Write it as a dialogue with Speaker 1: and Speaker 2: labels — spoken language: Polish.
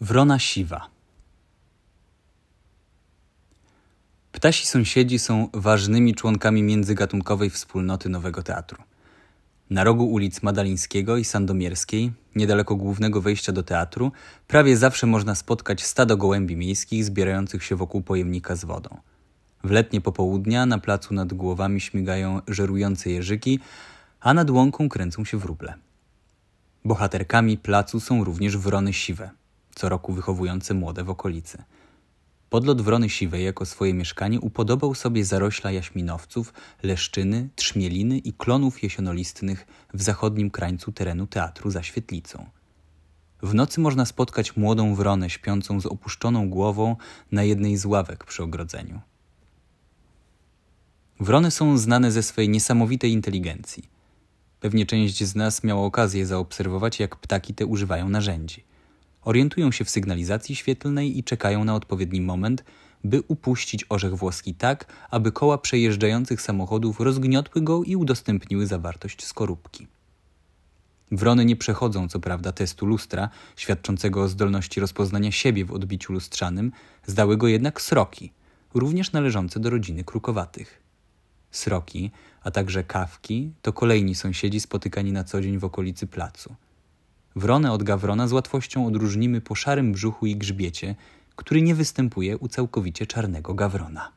Speaker 1: Wrona siwa. Ptasi sąsiedzi są ważnymi członkami międzygatunkowej wspólnoty Nowego Teatru. Na rogu ulic Madalińskiego i Sandomierskiej, niedaleko głównego wejścia do teatru, prawie zawsze można spotkać stado gołębi miejskich zbierających się wokół pojemnika z wodą. W letnie popołudnia na placu nad głowami śmigają żerujące jeżyki, a nad łąką kręcą się wróble. Bohaterkami placu są również wrony siwe – co roku wychowujące młode w okolicy. Podlot Wrony Siwej jako swoje mieszkanie upodobał sobie zarośla jaśminowców, leszczyny, trzmieliny i klonów jesionolistnych w zachodnim krańcu terenu teatru za świetlicą. W nocy można spotkać młodą wronę śpiącą z opuszczoną głową na jednej z ławek przy ogrodzeniu. Wrony są znane ze swej niesamowitej inteligencji. Pewnie część z nas miała okazję zaobserwować, jak ptaki te używają narzędzi – orientują się w sygnalizacji świetlnej i czekają na odpowiedni moment, by upuścić orzech włoski tak, aby koła przejeżdżających samochodów rozgniotły go i udostępniły zawartość skorupki. Wrony nie przechodzą, co prawda, testu lustra, świadczącego o zdolności rozpoznania siebie w odbiciu lustrzanym, zdały go jednak sroki, również należące do rodziny krukowatych. Sroki, a także kawki to kolejni sąsiedzi spotykani na co dzień w okolicy placu. Wronę od gawrona z łatwością odróżnimy po szarym brzuchu i grzbiecie, który nie występuje u całkowicie czarnego gawrona.